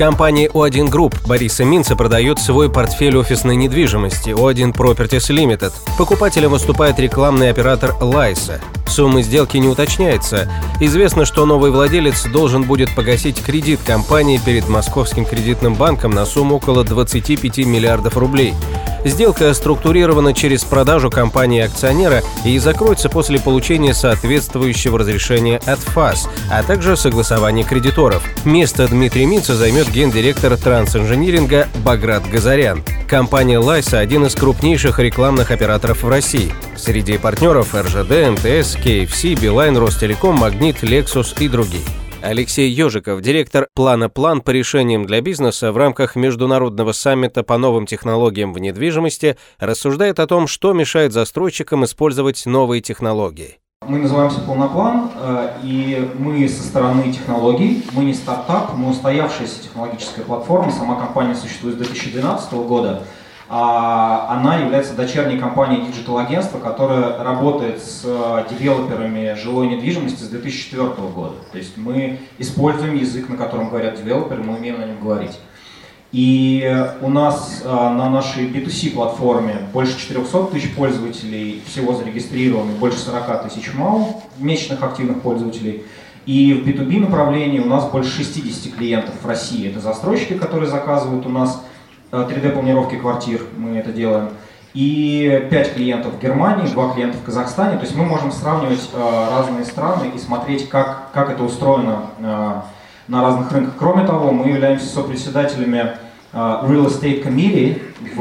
Компания O1 Group Бориса Минца продает свой портфель офисной недвижимости O1 Properties Limited. Покупателем выступает рекламный оператор Лайса. Суммы сделки не уточняется. Известно, что новый владелец должен будет погасить кредит компании перед Московским кредитным банком на сумму около 25 миллиардов рублей. Сделка структурирована через продажу компании акционера и закроется после получения соответствующего разрешения от ФАС, а также согласования кредиторов. Место Дмитрия Минца займет гендиректор трансинжиниринга Баграт Газарян. Компания Лайса – один из крупнейших рекламных операторов в России. Среди партнеров РЖД, МТС, KFC, Билайн, Ростелеком, Магнит, Lexus и другие. Алексей Ежиков, директор Planoplan по решениям для бизнеса в рамках Международного саммита по новым технологиям в недвижимости, рассуждает о том, что мешает застройщикам использовать новые технологии. Мы называемся «Planoplan», э, и мы со стороны технологий, мы не стартап, мы устоявшаяся технологическая платформа, сама компания существует с 2012 года, она является дочерней компанией digital-агентства, которое работает с э, девелоперами жилой недвижимости с 2004 года. То есть мы используем язык, на котором говорят девелоперы, мы умеем на нем говорить. И у нас э, на нашей B2C платформе больше 400 тысяч пользователей, всего зарегистрированы больше 40 тысяч МАУ, месячных активных пользователей. И в B2B направлении у нас больше 60 клиентов в России. Это застройщики, которые заказывают у нас 3D-планировки э, квартир, мы это делаем, и 5 клиентов в Германии, 2 клиента в Казахстане. То есть мы можем сравнивать э, разные страны и смотреть, как, как это устроено э, на разных рынках. Кроме того, мы являемся сопредседателями Real Estate Committee в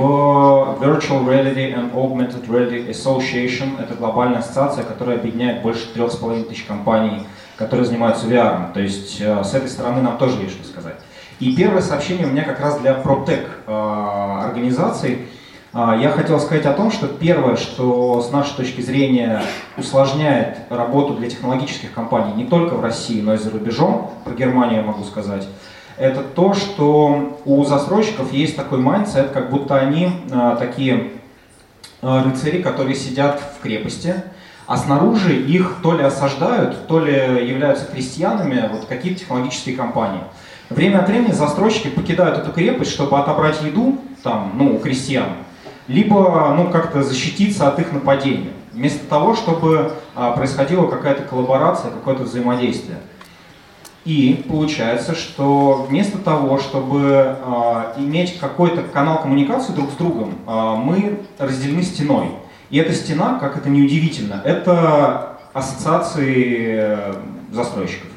Virtual Reality and Augmented Reality Association. Это глобальная ассоциация, которая объединяет больше 3,5 тысяч компаний, которые занимаются VR. То есть с этой стороны нам тоже есть что сказать. И первое сообщение у меня как раз для PropTech э, организаций. Э, я хотел сказать о том, что первое, что с нашей точки зрения усложняет работу для технологических компаний не только в России, но и за рубежом, про Германию я могу сказать, это то, что у застройщиков есть такой mindset, как будто они э, такие рыцари, которые сидят в крепости, а снаружи их то ли осаждают, то ли являются крестьянами вот какие-то технологические компании. Время от времени застройщики покидают эту крепость, чтобы отобрать еду там, ну, у крестьян, либо ну, как-то защититься от их нападения, вместо того, чтобы а, происходила какая-то коллаборация, какое-то взаимодействие. И получается, что вместо того, чтобы а, иметь какой-то канал коммуникации друг с другом, а, мы разделены стеной. И эта стена, как это неудивительно, это ассоциации э, застройщиков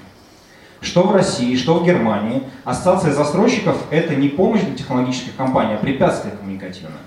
что в России, что в Германии, ассоциация застройщиков – это не помощь для технологических компаний, а препятствие коммуникативное.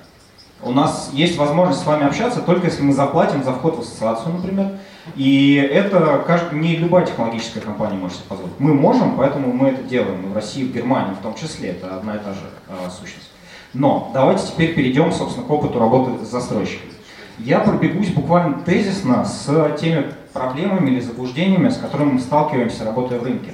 У нас есть возможность с вами общаться только если мы заплатим за вход в ассоциацию, например. И это не любая технологическая компания может себе позволить. Мы можем, поэтому мы это делаем. И в России, в Германии в том числе. Это одна и та же э, сущность. Но давайте теперь перейдем, собственно, к опыту работы с застройщиками. Я пробегусь буквально тезисно с теми проблемами или заблуждениями, с которыми мы сталкиваемся, работая в рынке.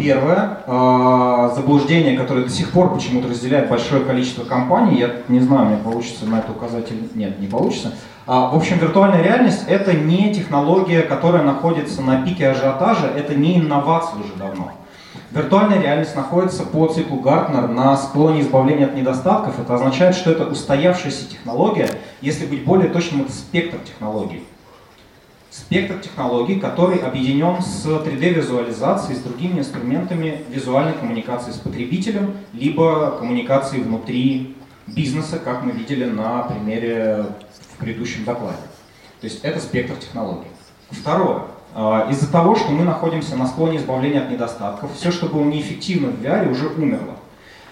Первое, э, заблуждение, которое до сих пор почему-то разделяет большое количество компаний, я не знаю, мне получится на это указать или нет, не получится. А, в общем, виртуальная реальность это не технология, которая находится на пике ажиотажа, это не инновация уже давно. Виртуальная реальность находится по циклу Гартнер на склоне избавления от недостатков. Это означает, что это устоявшаяся технология, если быть более точным, это спектр технологий спектр технологий, который объединен с 3D-визуализацией, с другими инструментами визуальной коммуникации с потребителем, либо коммуникации внутри бизнеса, как мы видели на примере в предыдущем докладе. То есть это спектр технологий. Второе. А, из-за того, что мы находимся на склоне избавления от недостатков, все, что было неэффективно в VR, уже умерло.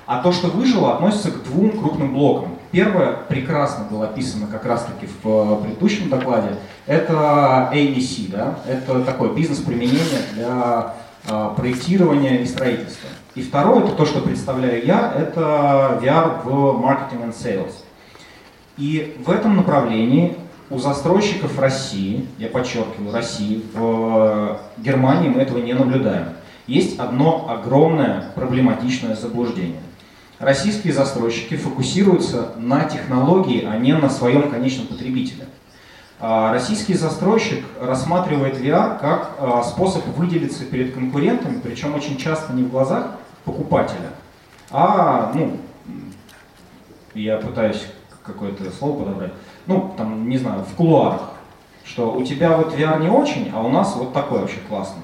А то, что выжило, относится к двум крупным блокам. Первое прекрасно было описано как раз-таки в э, предыдущем докладе. Это ABC, да? это такое бизнес-применение для э, проектирования и строительства. И второе, это то, что представляю я, это VR в marketing and sales. И в этом направлении у застройщиков России, я подчеркиваю, России, в Германии мы этого не наблюдаем. Есть одно огромное проблематичное заблуждение. Российские застройщики фокусируются на технологии, а не на своем конечном потребителе. А российский застройщик рассматривает VR как а, способ выделиться перед конкурентами, причем очень часто не в глазах покупателя, а, ну, я пытаюсь какое-то слово подобрать, ну, там, не знаю, в кулуарах, что у тебя вот VR не очень, а у нас вот такой вообще классный.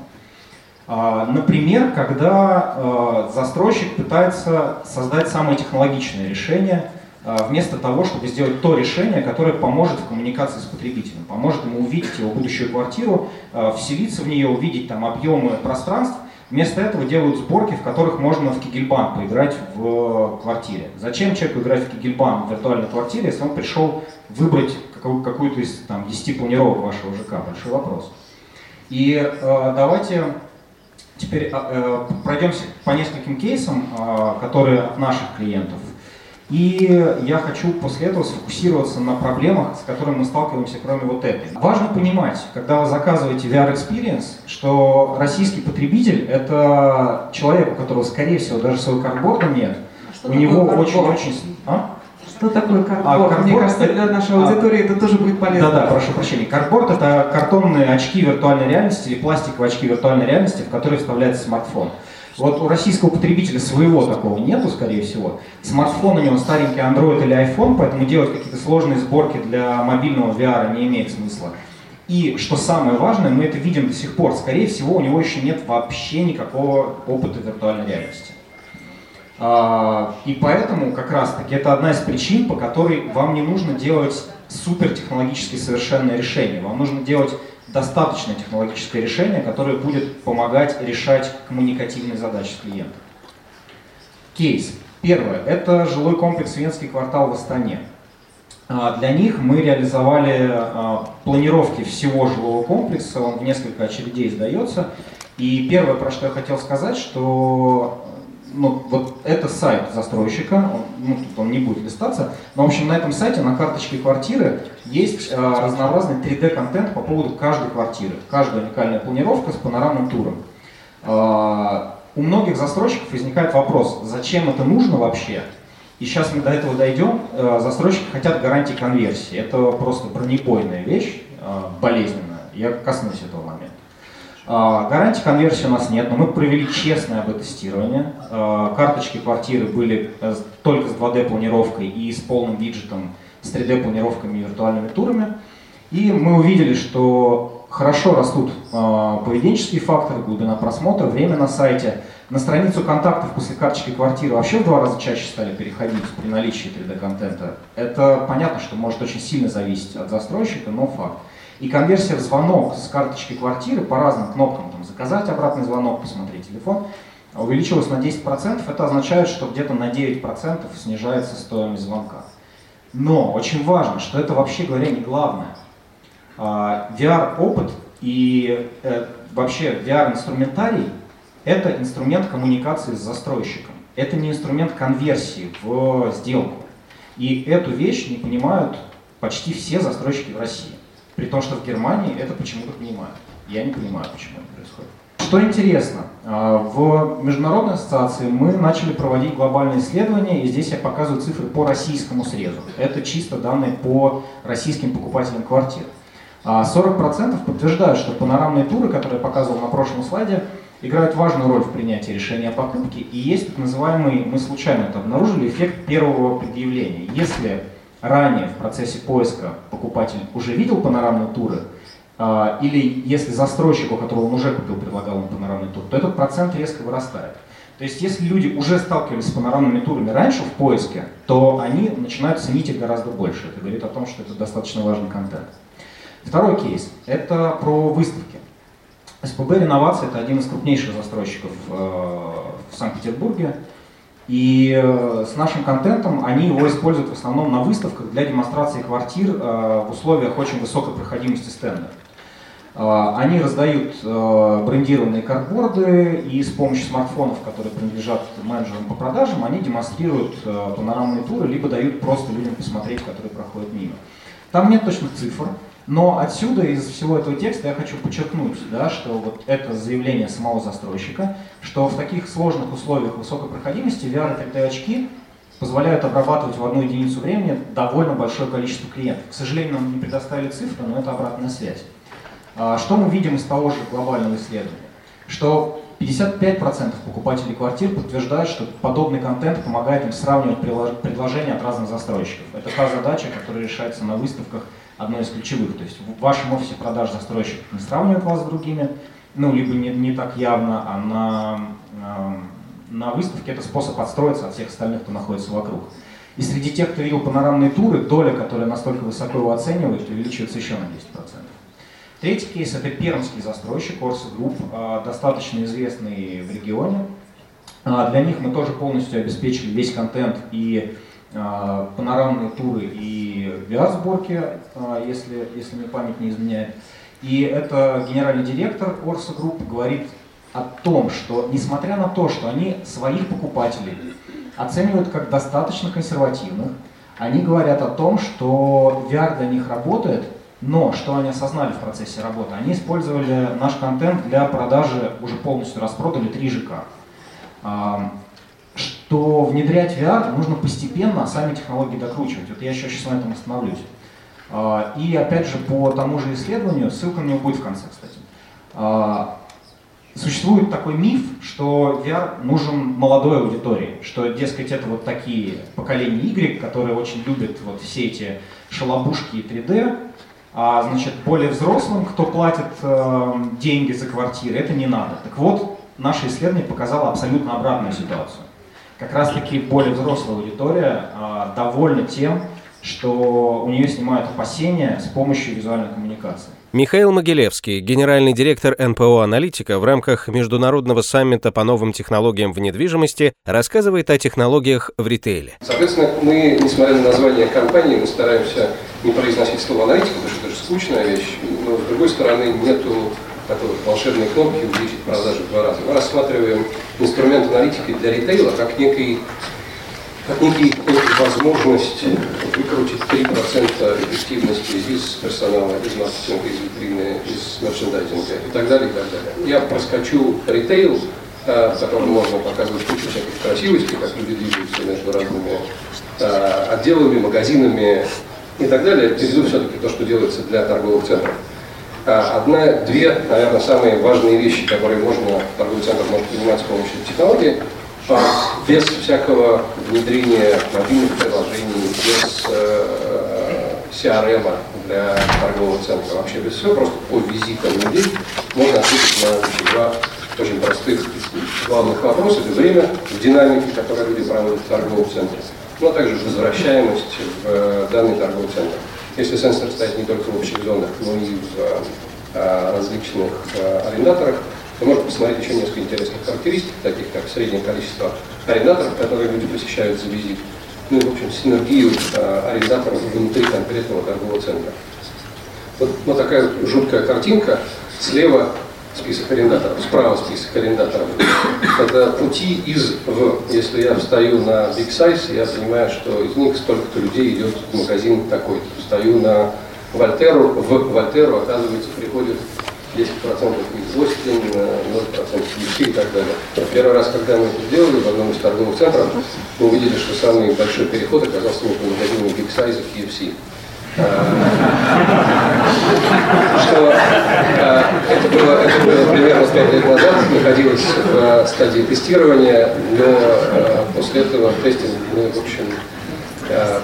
А, например, когда застройщик пытается создать самое технологичное решение – Э, вместо того, чтобы сделать то решение, которое поможет в коммуникации с потребителем, поможет ему увидеть его будущую квартиру, вселиться в нее, увидеть там объемы пространств. Вместо этого делают сборки, в которых можно в Кигельбан поиграть в квартире. Зачем человеку играть в Кигельбан в виртуальной квартире, если он пришел выбрать какую-то из там, 10 планировок вашего ЖК? Большой вопрос. И э, давайте теперь э, пройдемся по нескольким кейсам, э, которые от наших клиентов и я хочу после этого сфокусироваться на проблемах, с которыми мы сталкиваемся, кроме вот этой. Важно понимать, когда вы заказываете VR Experience, что российский потребитель — это человек, у которого, скорее всего, даже своего карборда нет. А у него очень-очень... А? Что такое картборд? А, картборд Мне кажется, для нашей аудитории а, это тоже будет полезно. Да-да, прошу прощения. Картборд — это картонные очки виртуальной реальности или пластиковые очки виртуальной реальности, в которые вставляется смартфон. Вот у российского потребителя своего такого нету, скорее всего. Смартфон у него старенький Android или iPhone, поэтому делать какие-то сложные сборки для мобильного VR не имеет смысла. И что самое важное, мы это видим до сих пор, скорее всего, у него еще нет вообще никакого опыта виртуальной реальности. А, и поэтому как раз таки это одна из причин, по которой вам не нужно делать супертехнологически совершенное решение. Вам нужно делать достаточное технологическое решение, которое будет помогать решать коммуникативные задачи с клиентом. Кейс. Первое. Это жилой комплекс Венский квартал в Астане. А, для них мы реализовали а, планировки всего жилого комплекса, он в несколько очередей сдается. И первое, про что я хотел сказать, что ну, вот это сайт застройщика, он, ну, тут он не будет листаться, но, в общем, на этом сайте, на карточке квартиры, есть э, разнообразный 3D-контент по поводу каждой квартиры. Каждая уникальная планировка с панорамным туром. Э, у многих застройщиков возникает вопрос, зачем это нужно вообще? И сейчас мы до этого дойдем. Э, застройщики хотят гарантии конверсии. Это просто бронебойная вещь, э, болезненная. Я коснусь этого момента. А, гарантии конверсии у нас нет, но мы провели честное АБ-тестирование. А, карточки квартиры были э, только с 2D-планировкой и с полным виджетом, с 3D-планировками и виртуальными турами. И мы увидели, что хорошо растут а, поведенческие факторы, глубина просмотра, время на сайте. На страницу контактов после карточки квартиры вообще в два раза чаще стали переходить при наличии 3D-контента. Это понятно, что может очень сильно зависеть от застройщика, но факт. И конверсия в звонок с карточки квартиры по разным кнопкам, там, заказать обратный звонок, посмотреть телефон, увеличилась на 10%. Это означает, что где-то на 9% снижается стоимость звонка. Но очень важно, что это вообще говоря не главное. А, VR-опыт и э, вообще VR-инструментарий – это инструмент коммуникации с застройщиком. Это не инструмент конверсии в сделку. И эту вещь не понимают почти все застройщики в России. При том, что в Германии это почему-то понимают. Я не понимаю, почему это происходит. Что интересно, а, в международной ассоциации мы начали проводить глобальные исследования, и здесь я показываю цифры по российскому срезу. Это чисто данные по российским покупателям квартир. 40% а, подтверждают, что панорамные туры, которые я показывал на прошлом слайде, играют важную роль в принятии решения о покупке, и есть так называемый, мы случайно это обнаружили, эффект первого предъявления. Если ранее в процессе поиска покупатель уже видел панорамные туры, а, или если застройщику, которого он уже купил, предлагал ему панорамный тур, то этот процент резко вырастает. То есть если люди уже сталкивались с панорамными турами раньше в поиске, то они начинают ценить их гораздо больше. Это говорит о том, что это достаточно важный контент. Второй кейс – это про выставки. СПБ «Реновация» – это один из крупнейших застройщиков э, в Санкт-Петербурге. И э, с нашим контентом они его используют в основном на выставках для демонстрации квартир э, в условиях очень высокой проходимости стендов. Э, они раздают брендированные картборды и с помощью смартфонов, которые принадлежат менеджерам по продажам, они демонстрируют панорамные туры, либо дают просто людям посмотреть, которые проходят мимо. Там нет точных цифр, но отсюда, из всего этого текста, я хочу подчеркнуть, да, что вот это заявление самого застройщика, что в таких сложных условиях высокой проходимости VR и 3D-очки позволяют обрабатывать в одну единицу времени довольно большое количество клиентов. К сожалению, нам не предоставили цифры, но это обратная связь. А, что мы видим из того же глобального исследования? Что 55% покупателей квартир подтверждают, что подобный контент помогает им сравнивать предложения от разных застройщиков. Это та задача, которая решается на выставках, одной из ключевых. То есть в вашем офисе продаж застройщик не сравнивает вас с другими, ну, либо не, не так явно, а на, э, на выставке это способ отстроиться от всех остальных, кто находится вокруг. И среди тех, кто видел панорамные туры, доля, которая настолько высоко его оценивает, увеличивается еще на 10%. Третий кейс – это пермский застройщик Орса Групп, достаточно известный в регионе. А, для них мы тоже полностью обеспечили весь контент и панорамные туры и VR-сборки, а, если, если мне память не изменяет. И это генеральный директор Орса Групп говорит о том, что несмотря на то, что они своих покупателей оценивают как достаточно консервативных, они говорят о том, что VR для них работает, но что они осознали в процессе работы? Они использовали наш контент для продажи, уже полностью распродали 3 ЖК. Что внедрять VR нужно постепенно, а сами технологии докручивать. Вот я еще сейчас на этом остановлюсь. А, и опять же, по тому же исследованию, ссылка на него будет в конце, кстати. А, существует такой миф, что VR нужен молодой аудитории, что, дескать, это вот такие поколения Y, которые очень любят вот все эти шалобушки и 3D, а, значит, более взрослым, кто платит э, деньги за квартиры, это не надо. Так вот, наше исследование показало абсолютно обратную ситуацию. Как раз-таки более взрослая аудитория э, довольна тем, что у нее снимают опасения с помощью визуальной коммуникации. Михаил Могилевский, генеральный директор НПО «Аналитика» в рамках Международного саммита по новым технологиям в недвижимости рассказывает о технологиях в ритейле. Соответственно, мы, несмотря на название компании, мы стараемся не произносить слово «аналитика», потому что это же скучная вещь, но, с другой стороны, нету такой волшебной кнопки увеличить продажи в два раза. Мы рассматриваем инструмент аналитики для ритейла как некий как некий, возможность выкрутить 3% эффективности из персонала, из маркетинга, из витрины, из мерчендайзинга и так далее, и так далее. Я проскочу ритейл, э, в котором можно показывать кучу всяких красивостей, как люди двигаются между разными э, отделами, магазинами и так далее. Перейду все-таки то, что делается для торговых центров. Э, одна, две, наверное, самые важные вещи, которые можно, торговый центр может принимать с помощью технологии – без всякого внедрения мобильных приложений, без э, CRM для торгового центра, вообще без всего, просто по визитам людей можно ответить на два очень простых главных вопроса. Это время в динамике, которое люди проводят в торговом центре, но также возвращаемость в э, данный торговый центр. Если сенсор стоит не только в общих зонах, но и в э, различных арендаторах, вы можете посмотреть еще несколько интересных характеристик, таких как среднее количество арендаторов, которые люди посещают за визит, ну и, в общем, синергию э, арендаторов внутри конкретного торгового центра. Вот, вот такая жуткая картинка. Слева список арендаторов, справа список арендаторов. Это пути из в. Если я встаю на Big Size, я понимаю, что из них столько-то людей идет в магазин такой. Встаю на Вольтеру, в Вольтеру, оказывается, приходит 10% из Остин, 0% из и так далее. Первый раз, когда мы это сделали в одном из торговых центров, мы увидели, что самый большой переход оказался не по магазину Big Size, а KFC. Что а, это было, это было примерно 5 лет назад, находилось в а, стадии тестирования, но а, после этого тестинга мы, в общем,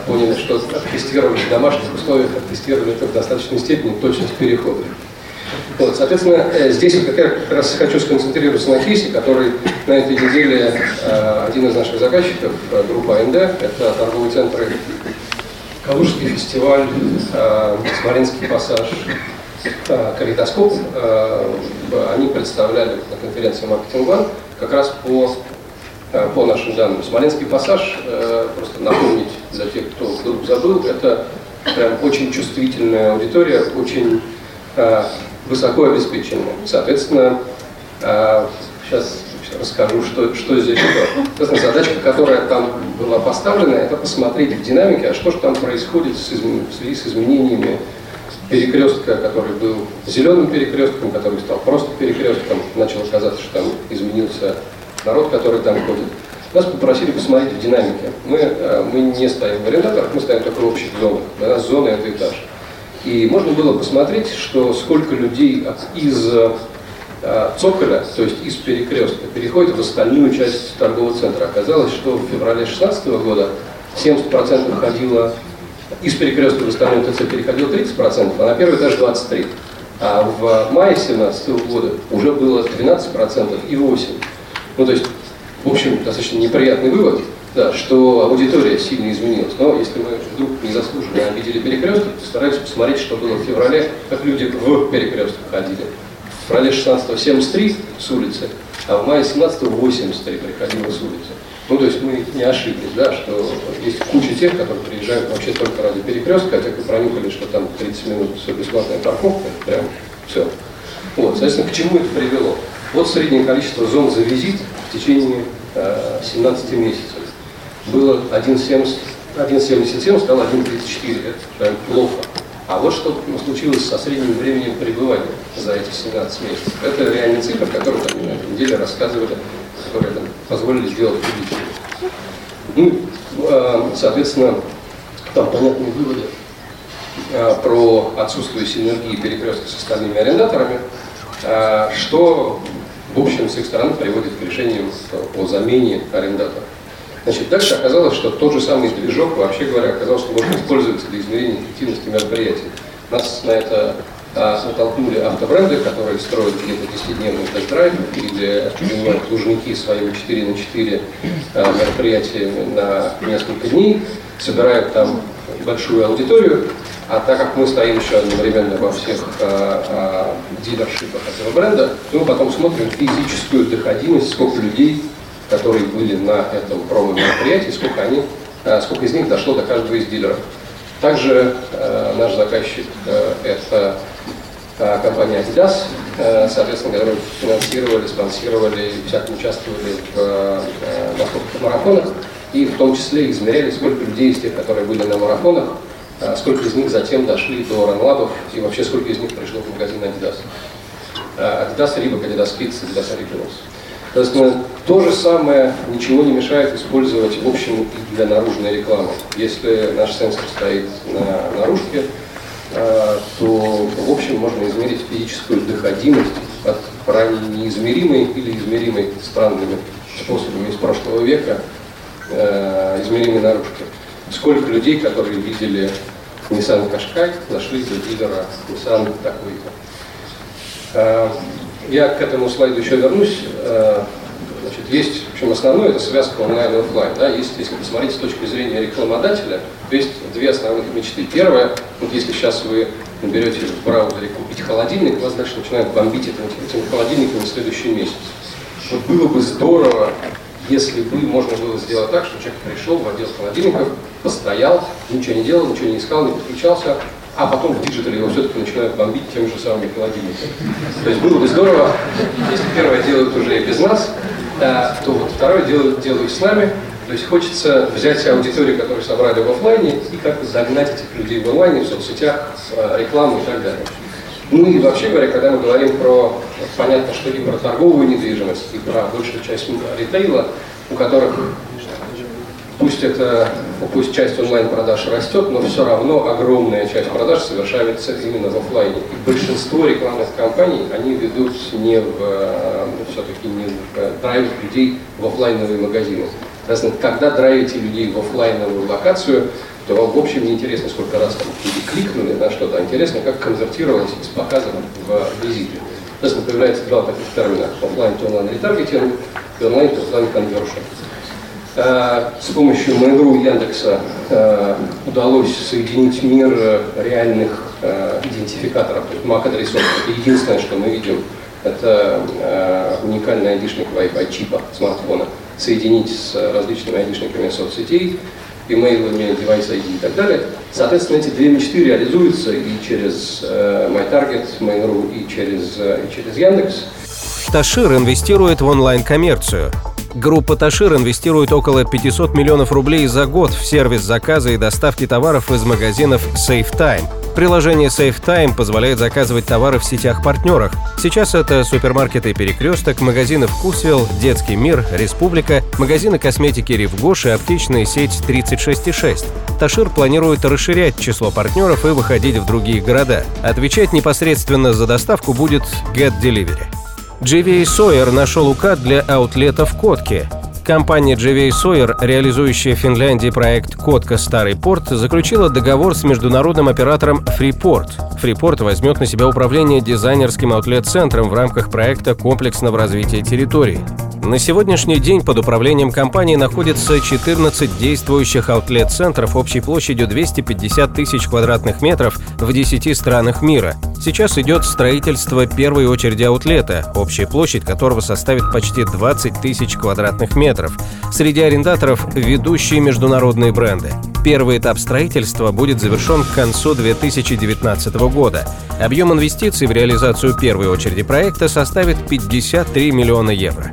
поняли, что тестировали в домашних условиях, оттестировали это в достаточной степени точность перехода. Вот, соответственно, э, здесь вот как раз хочу сконцентрироваться на кейсе, который на этой неделе э, один из наших заказчиков, э, группа АНД, это торговый центр Калужский фестиваль, Смоленский пассаж, Калейдоскоп. Они представляли на конференции Marketing One как раз по, по нашим данным. Смоленский пассаж, просто напомнить для тех, кто вдруг забыл, это прям очень чувствительная аудитория, очень высоко обеспеченные. Соответственно, сейчас, расскажу, что, что здесь что. Задачка, которая там была поставлена, это посмотреть в динамике, а что же там происходит с измен... в связи с изменениями перекрестка, который был зеленым перекрестком, который стал просто перекрестком, начало казаться, что там изменился народ, который там ходит. Нас попросили посмотреть в динамике. Мы, э, мы не стоим в арендаторах, мы стоим только в общих зонах. Для нас зона – это этаж. И можно было посмотреть, что сколько людей из э, цоколя, то есть из перекрестка, переходит в остальную часть торгового центра. Оказалось, что в феврале 2016 года 70% ходило из перекрестка в остальную ТЦ переходило 30%, а на первый этаж 23%. А в мае 2017 года уже было 12% и 8%. Ну, то есть, в общем, достаточно неприятный вывод, да, что аудитория сильно изменилась. Но если мы вдруг незаслуженно обидели перекрестки, то стараемся посмотреть, что было в феврале, как люди в перекрестках ходили. Феврале 16 73 с улицы, а в мае 17 83 приходило с улицы. Ну, то есть мы не ошиблись, да, что есть куча тех, которые приезжают вообще только ради перекрестка, а те, кто пронюхали, что там 30 минут все бесплатная парковка, прям все. Вот, соответственно, к чему это привело? Вот среднее количество зон за визит в течение э, 17 месяцев. Было 1,77, стало 1,34. Это прям плохо. А вот что случилось со средним временем пребывания за эти 17 месяцев. Это реальные цифры, которые там, на этой неделе рассказывали, которые там, позволили сделать увеличение. Ну, э, соответственно, там понятные выводы э, про отсутствие синергии перекрестка с остальными арендаторами, э, что в общем, с их стороны приводит к решению о замене арендатора. Значит, дальше оказалось, что тот же самый движок, вообще говоря, оказалось, что можно использовать для измерения эффективности мероприятий. Нас на это а, натолкнули автобренды, которые строят где-то 10-дневный тест-драйв или принимают должники своими 4 на 4 а, мероприятиями на несколько дней, собирают там большую аудиторию, а так как мы стоим еще одновременно во всех а, а, дилершипах этого бренда, то мы потом смотрим физическую доходимость, сколько людей, которые были на этом промо-мероприятии, сколько, они, а, сколько из них дошло до каждого из дилеров. Также а, наш заказчик а, это компания Adidas, а, соответственно, которые финансировали, спонсировали, всяко участвовали в московских марафонах, и в том числе измеряли, сколько людей из тех, которые были на марафонах, сколько из них затем дошли до ранлабов и вообще сколько из них пришло в магазин Adidas. Adidas Reebok, Adidas Kids, Adidas Originals. Ну, то же самое ничего не мешает использовать в общем и для наружной рекламы. Если наш сенсор стоит на наружке, а, то в общем можно измерить физическую доходимость от ранее неизмеримой или измеримой странными способами из прошлого века измеримой наружки сколько людей, которые видели Nissan Qashqai, нашли до дилера Nissan такой-то. Я к этому слайду еще вернусь. А, значит, есть, в общем, основное, это связка онлайн и офлайн. Да? Есть, если посмотреть с точки зрения рекламодателя, то есть две основных мечты. Первое, вот если сейчас вы наберете в браузере купить холодильник, вас дальше начинают бомбить этим, этим холодильником в следующий месяц. Вот было бы здорово, если бы можно было сделать так, что человек пришел в отдел холодильников, постоял, ничего не делал, ничего не искал, не подключался, а потом в digital е его все-таки начинают бомбить теми же самыми холодильниками. То есть было бы здорово, если первое делают уже и без нас, то вот второе делают, делают с нами. То есть хочется взять аудиторию, которую собрали в офлайне, и как-то загнать этих людей в онлайне, в соцсетях, рекламу и так далее. Ну и вообще говоря, когда мы говорим про, понятно, что и про торговую недвижимость, и про большую часть ритейла, у которых пусть это, пусть часть онлайн-продаж растет, но все равно огромная часть продаж совершается именно в офлайне. И большинство рекламных кампаний, они ведут не в, все-таки не в драйв людей в офлайновые магазины. Когда драйвите людей в офлайновую локацию, то вам в общем не интересно, сколько раз там люди кликнули на что-то, а интересно, как конвертировалось из показа в визите. Соответственно, появляется два таких термина. Офлайн to онлайн ретаргетинг и онлайн to офлайн конвершн. С помощью Mail.ru Яндекса э, удалось соединить мир реальных э, идентификаторов, то есть MAC-адресов. Это единственное, что мы видим, это э, уникальный айдишник Wi-Fi чипа смартфона, соединить с различными айдишниками соцсетей, имейлами, девайс ID и так далее. Соответственно, эти две мечты реализуются и через MyTarget, Mail.ru, и через, и через Яндекс. Ташир инвестирует в онлайн-коммерцию. Группа Ташир инвестирует около 500 миллионов рублей за год в сервис заказа и доставки товаров из магазинов SafeTime. Приложение SafeTime позволяет заказывать товары в сетях-партнерах. Сейчас это супермаркеты «Перекресток», магазины «Вкусвилл», «Детский мир», «Республика», магазины косметики «Ривгош» и аптечная сеть «3666». Ташир планирует расширять число партнеров и выходить в другие города. Отвечать непосредственно за доставку будет Get Delivery. JVA Sawyer нашел укат для аутлета в Котке. Компания JVA Sawyer, реализующая в Финляндии проект «Котка Старый порт», заключила договор с международным оператором Freeport. Freeport возьмет на себя управление дизайнерским аутлет-центром в рамках проекта комплексного развития территории. На сегодняшний день под управлением компании находится 14 действующих аутлет-центров общей площадью 250 тысяч квадратных метров в 10 странах мира. Сейчас идет строительство первой очереди аутлета, общая площадь которого составит почти 20 тысяч квадратных метров. Среди арендаторов – ведущие международные бренды. Первый этап строительства будет завершен к концу 2019 года. Объем инвестиций в реализацию первой очереди проекта составит 53 миллиона евро.